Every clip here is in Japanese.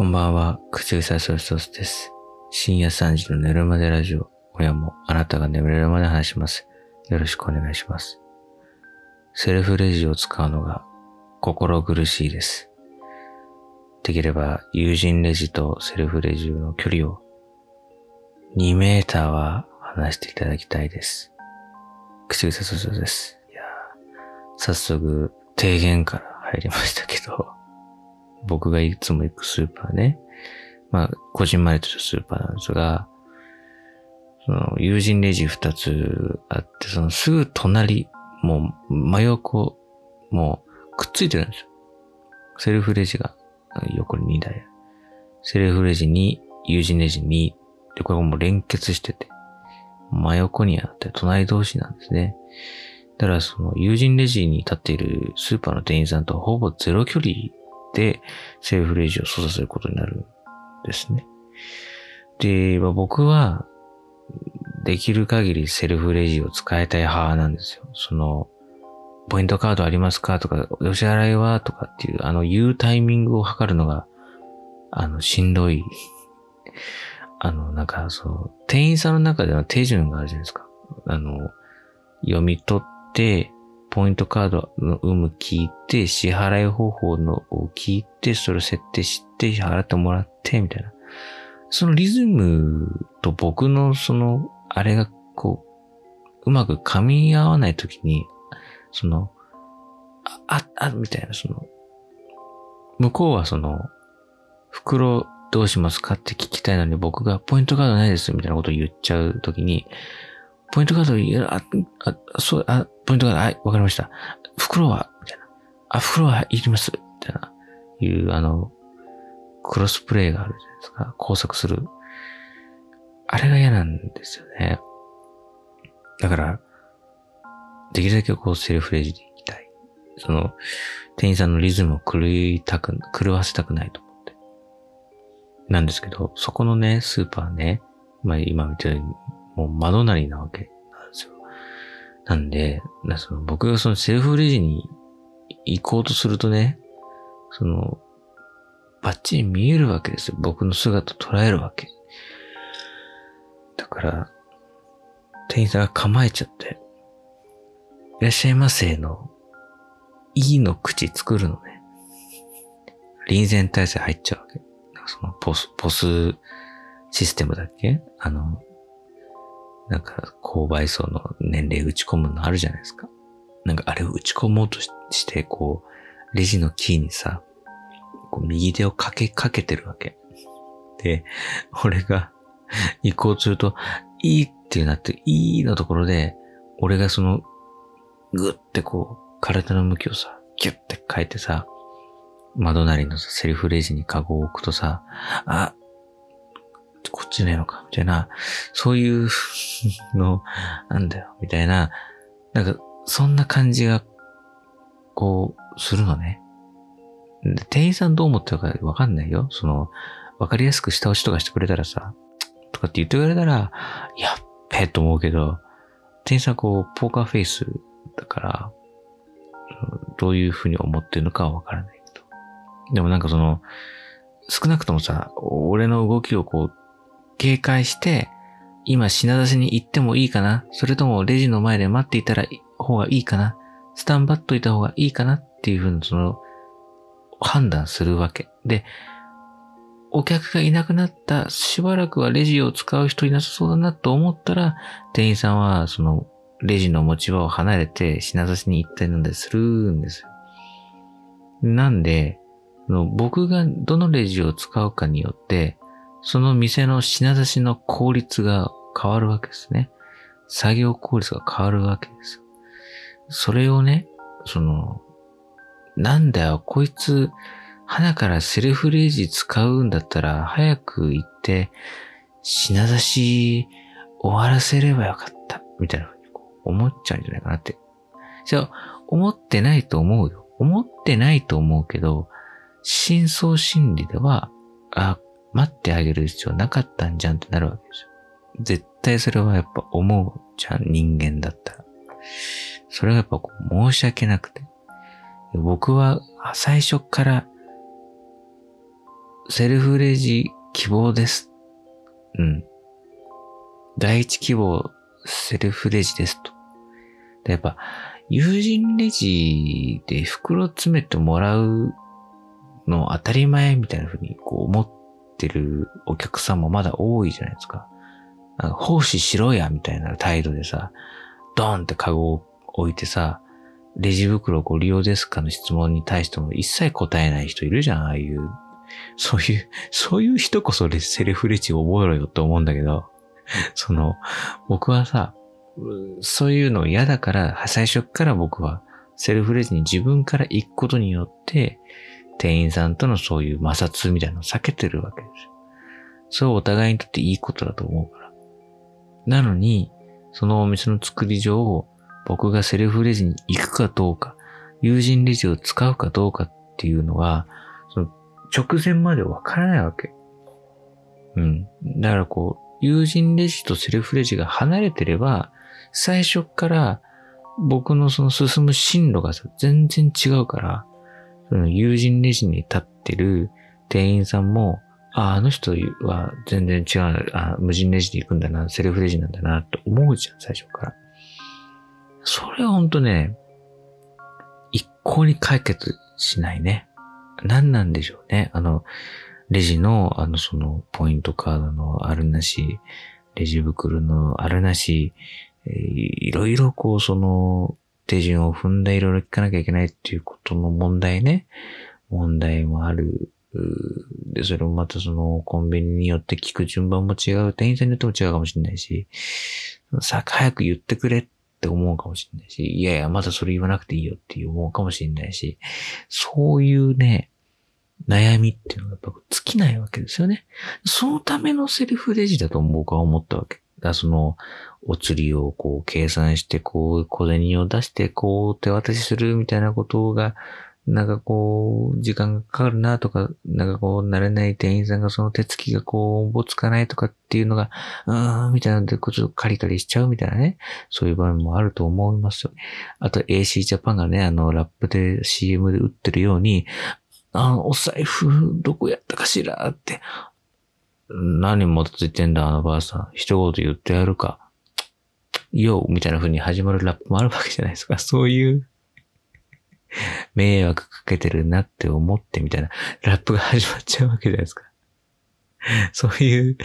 こんばんは、口癖ソーストスです。深夜3時の寝るまでラジオ。親もあなたが眠れるまで話します。よろしくお願いします。セルフレジを使うのが心苦しいです。できれば友人レジとセルフレジの距離を2メーターは離していただきたいです。口癖ソースです。いや早速提言から入りましたけど、僕がいつも行くスーパーね。まあ、こじんまりとしたスーパーなんですが、その、友人レジ二つあって、そのすぐ隣、もう真横、もうくっついてるんですよ。セルフレジが横に2台。セルフレジに、友人レジに、で、これもう連結してて、真横にあって隣同士なんですね。だからその友人レジに立っているスーパーの店員さんとほぼゼロ距離、セルフレジを操作することになるんですね。で、まあ、僕は、できる限りセルフレジを使いたい派なんですよ。その、ポイントカードありますかとか、お支払いはとかっていう、あの、言うタイミングを測るのが、あの、しんどい。あの、なんか、その、店員さんの中では手順があるじゃないですか。あの、読み取って、ポイントカードの有無聞いて、支払い方法のを聞いて、それを設定して、払ってもらって、みたいな。そのリズムと僕のその、あれがこう、うまく噛み合わないときに、その、あ、あ、あ、みたいな、その、向こうはその、袋どうしますかって聞きたいのに僕がポイントカードないですみたいなことを言っちゃうときに、ポイントカード、あ、あ、そう、あ、ポイントカード、はい、わかりました。袋はみたいな。あ、袋はいりますみたいな。いう、あの、クロスプレイがあるじゃないですか。工作する。あれが嫌なんですよね。だから、できるだけこうセルフレジで行きたい。その、店員さんのリズムを狂いたく、狂わせたくないと思って。なんですけど、そこのね、スーパーね、まあ今見てるもう窓なりなわけなんですよ。なんで、なその僕がそのセルフレジに行こうとするとね、その、バッチリ見えるわけですよ。僕の姿捉えるわけ。だから、店員さんが構えちゃって、いらっしゃいませの、いいの口作るのね。臨戦態勢入っちゃうわけ。そのポス、ポスシステムだっけ？あの、なんか、購買層の年齢打ち込むのあるじゃないですか。なんかあれを打ち込もうとして、こう、レジのキーにさ、こう右手をかけかけてるわけ。で、俺が行こうとすると、いいってなって、いいのところで、俺がその、ぐってこう、体の向きをさ、ギュッて変えてさ、窓なりのセリフレジにカゴを置くとさ、あ、こっちねえのか、みたいな、そういうの、なんだよ、みたいな、なんか、そんな感じが、こう、するのね。店員さんどう思ってるかわかんないよ。その、わかりやすく下押しとかしてくれたらさ、とかって言ってくれたら、やっべえと思うけど、店員さんこう、ポーカーフェイスだから、どういうふうに思ってるのかはわからないけど。でもなんかその、少なくともさ、俺の動きをこう、警戒して、今品出しに行ってもいいかなそれともレジの前で待っていたら方がいいかなスタンバっといた方がいいかなっていうふうにその判断するわけ。で、お客がいなくなった、しばらくはレジを使う人いなさそうだなと思ったら、店員さんはそのレジの持ち場を離れて品出しに行ったりなんでするんですよ。なんで、僕がどのレジを使うかによって、その店の品出しの効率が変わるわけですね。作業効率が変わるわけです。それをね、その、なんだよ、こいつ、花からセルフレジ使うんだったら、早く行って、品出し終わらせればよかった、みたいなふうに思っちゃうんじゃないかなって。じゃあ、思ってないと思うよ。思ってないと思うけど、深層心理では、あ、待ってあげる必要なかったんじゃんってなるわけですよ。絶対それはやっぱ思うじゃん、人間だったら。それがやっぱこう申し訳なくて。僕は最初からセルフレジ希望です。うん。第一希望、セルフレジですと。でやっぱ、友人レジで袋詰めてもらうの当たり前みたいな風にこう思っててるお客さんもまだ多いじゃないですか。なんか奉仕しろやみたいな態度でさ、ドーンってカゴを置いてさ、レジ袋ご利用ですかの質問に対しても一切答えない人いるじゃん、ああいう。そういう、そういう人こそセルフレジ覚えろよって思うんだけど、その、僕はさ、そういうの嫌だから、最初から僕はセルフレジに自分から行くことによって、店員さんとのそういう摩擦みたいなのを避けてるわけですよ。それはお互いにとっていいことだと思うから。なのに、そのお店の作り上を、僕がセルフレジに行くかどうか、友人レジを使うかどうかっていうのは、その直前までわからないわけ。うん。だからこう、友人レジとセルフレジが離れてれば、最初から僕のその進む進路が全然違うから、その友人レジに立ってる店員さんも、あ、あの人は全然違う、あ、無人レジで行くんだな、セルフレジなんだなって思うじゃん、最初から。それはほんとね、一向に解決しないね。何なんでしょうね。あの、レジの、あの、その、ポイントカードのあるなし、レジ袋のあるなし、えーいろいろこう、その、手順を踏んでいろいろ聞かなきゃいけないっていうことの問題ね。問題もある。で、それもまたその、コンビニによって聞く順番も違う。店員さんによっても違うかもしれないし、さ、早く言ってくれって思うかもしれないし、いやいや、まだそれ言わなくていいよって思うかもしれないし、そういうね、悩みっていうのがやっぱ尽きないわけですよね。そのためのセルフレジだと僕は思ったわけ。だからその、お釣りをこう計算して、こう小銭を出して、こう手渡しするみたいなことが、なんかこう、時間がかかるなとか、なんかこう、慣れない店員さんがその手つきがこう、おぼつかないとかっていうのが、うーん、みたいなので、ちょっとカリカリしちゃうみたいなね。そういう場面もあると思いますよ。あと AC ジャパンがね、あの、ラップで CM で売ってるように、あの、お財布、どこやったかしらって。何もついてんだ、あのばあさん。一言言ってやるか。よみたいな風に始まるラップもあるわけじゃないですか。そういう、迷惑かけてるなって思ってみたいなラップが始まっちゃうわけじゃないですか。そういう、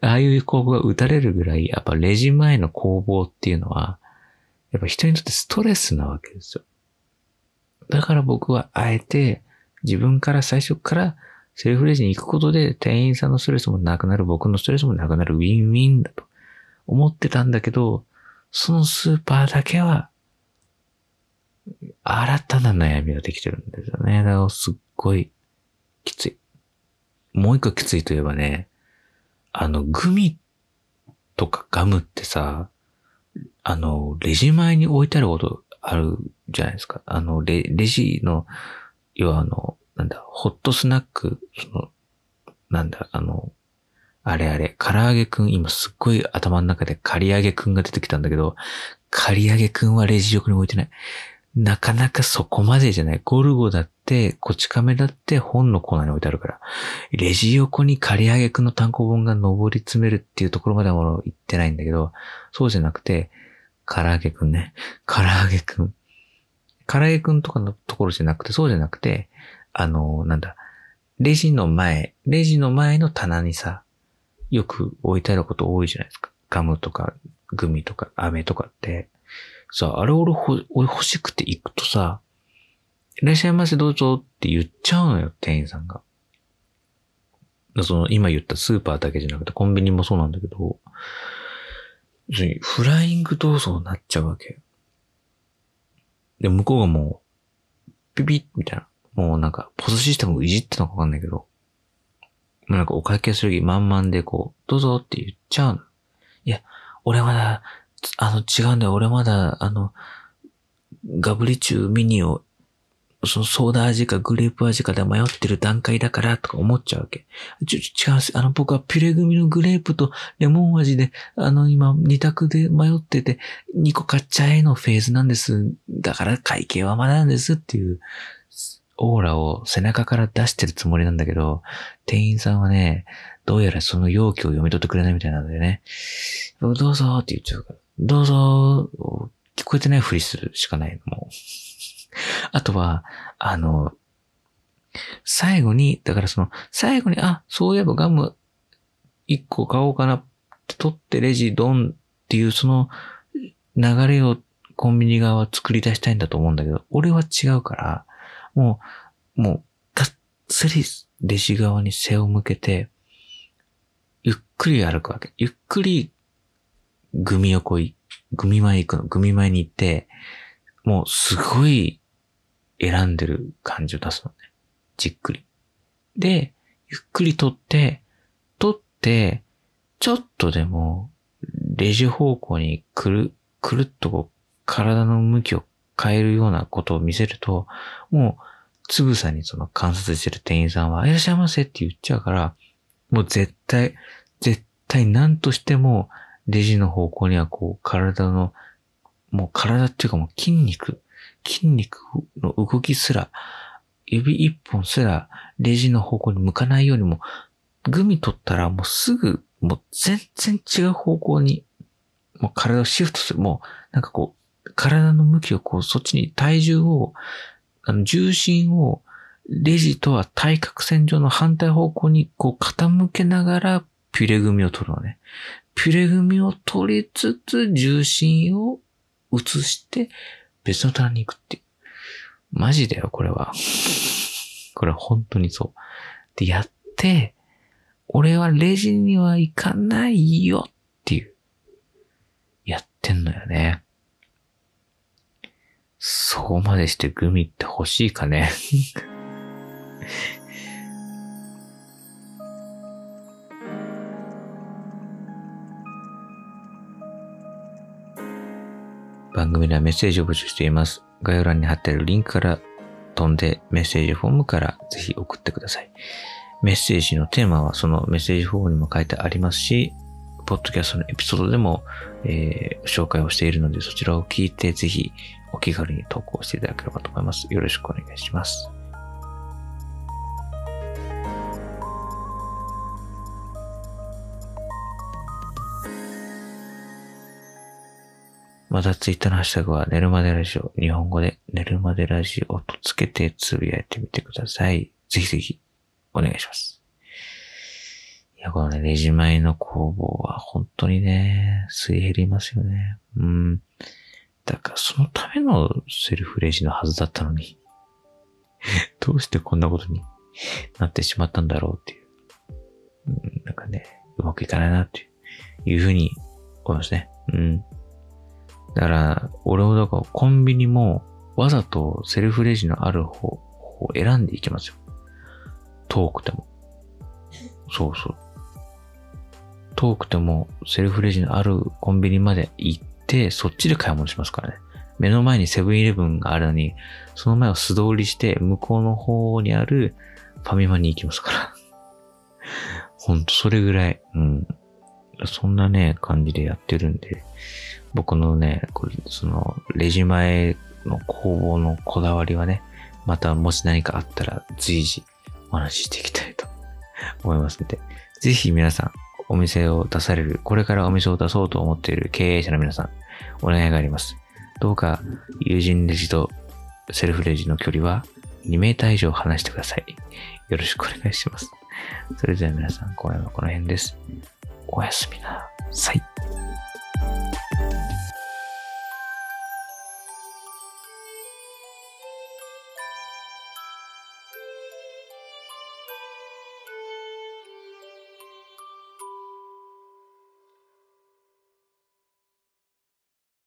ああいう広告が打たれるぐらい、やっぱレジ前の攻防っていうのは、やっぱ人にとってストレスなわけですよ。だから僕はあえて自分から最初からセルフレジに行くことで店員さんのストレスもなくなる、僕のストレスもなくなるウィンウィンだと思ってたんだけど、そのスーパーだけは新たな悩みができてるんですよね。だからすっごいきつい。もう一個きついといえばね、あの、グミとかガムってさ、あの、レジ前に置いてあることあるじゃないですか。あの、レレジの、要はあの、なんだ、ホットスナック、その、なんだ、あの、あれあれ、唐揚げくん、今すっごい頭の中で刈り上げくんが出てきたんだけど、刈り上げくんはレジ横に置いてない。なかなかそこまでじゃない。ゴルゴだって、こち亀だって本のコーナーに置いてあるから。レジ横に刈り上げくんの単行本が上り詰めるっていうところまではもう行ってないんだけど、そうじゃなくて、唐揚げくんね。唐揚げくん。唐揚げくんとかのところじゃなくて、そうじゃなくて、あの、なんだ、レジの前、レジの前の棚にさ、よく置いてあること多いじゃないですか。ガムとか、グミとか、飴とかって。さ、あれ俺ほ俺欲しくて行くとさ、いらっしゃいませどうぞって言っちゃうのよ、店員さんが。その、今言ったスーパーだけじゃなくて、コンビニもそうなんだけど、要するにフライング動作になっちゃうわけ。で、向こうがもう、ピピッみたいな。もうなんか、ポスシステムをいじってたのかわかんないけど、もうなんかお会計する気満々でこう、どうぞって言っちゃうの。いや、俺まだ、あの、違うんだよ。俺まだ、あの、ガブリチューミニを、そのソーダ味かグレープ味かで迷ってる段階だからとか思っちゃうわけ。ちょ、違うんです。あの、僕はピュレ組のグレープとレモン味で、あの、今、二択で迷ってて、2個買っちゃえのフェーズなんです。だから会計はまだなんですっていう、オーラを背中から出してるつもりなんだけど、店員さんはね、どうやらその容器を読み取ってくれないみたいなんだよね。どうぞって言っちゃうから。どうぞ聞こえてないふりするしかないの、もう。あとは、あの、最後に、だからその、最後に、あ、そういえばガム一個買おうかなって取ってレジドンっていうその流れをコンビニ側は作り出したいんだと思うんだけど、俺は違うから、もう、もう、がっつりレジ側に背を向けて、ゆっくり歩くわけ。ゆっくり、グミ横い、グミ前行くの、グミ前に行って、もうすごい選んでる感じを出すのね。じっくり。で、ゆっくり取って、取って、ちょっとでも、レジ方向にくる、くるっとこう、体の向きを変えるようなことを見せると、もう、つぶさにその観察してる店員さんは、いらっしゃいませって言っちゃうから、もう絶対、絶対何としても、レジの方向にはこう、体の、もう体っていうかもう筋肉、筋肉の動きすら、指一本すらレジの方向に向かないようにも、グミ取ったらもうすぐ、もう全然違う方向に、もう体をシフトする。もう、なんかこう、体の向きをこう、そっちに体重を、あの、重心を、レジとは対角線上の反対方向にこう傾けながらピュレ組を取るのね。ピュレ組を取りつつ重心を移して別の棚に行くっていう。マジだよ、これは。これは本当にそう。で、やって、俺はレジには行かないよっていう。やってんのよね。そうまでしてグミって欲しいかね？番組ではメッセージを募集しています。概要欄に貼ってあるリンクから飛んでメッセージフォームからぜひ送ってください。メッセージのテーマはそのメッセージフォームにも書いてありますし、ポッドキャストのエピソードでも、えー、紹介をしているのでそちらを聞いてぜひお気軽に投稿していただければと思います。よろしくお願いします。またツイッターのハッシュタグは寝るまでラジオ、日本語で寝るまでラジオとつけてつぶやいてみてください。ぜひぜひお願いします。や、このね、レジ前の工房は本当にね、水減りますよね。うん。だからそのためのセルフレジのはずだったのに、どうしてこんなことになってしまったんだろうっていう。うん、なんかね、うまくいかないなっていうふうに思いますね。うん。だから、俺もだからコンビニもわざとセルフレジのある方を選んでいきますよ。遠くても。そうそう。遠くてもセルフレジのあるコンビニまで行って、そっちで買い物しますからね。目の前にセブンイレブンがあるのに、その前を素通りして向こうの方にあるファミマに行きますから。ほんとそれぐらい。うん。そんなね、感じでやってるんで。僕のね、これその、レジ前の工房のこだわりはね、またもし何かあったら随時お話ししていきたいと思いますので、ぜひ皆さん、お店を出される、これからお店を出そうと思っている経営者の皆さん、お願いがあります。どうか、友人レジとセルフレジの距離は2メーター以上離してください。よろしくお願いします。それでは皆さん、今夜はこの辺です。おやすみなさい。